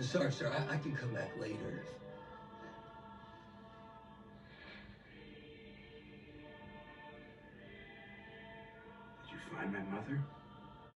sorry, sir. I, I can come back later. Did you find my mother?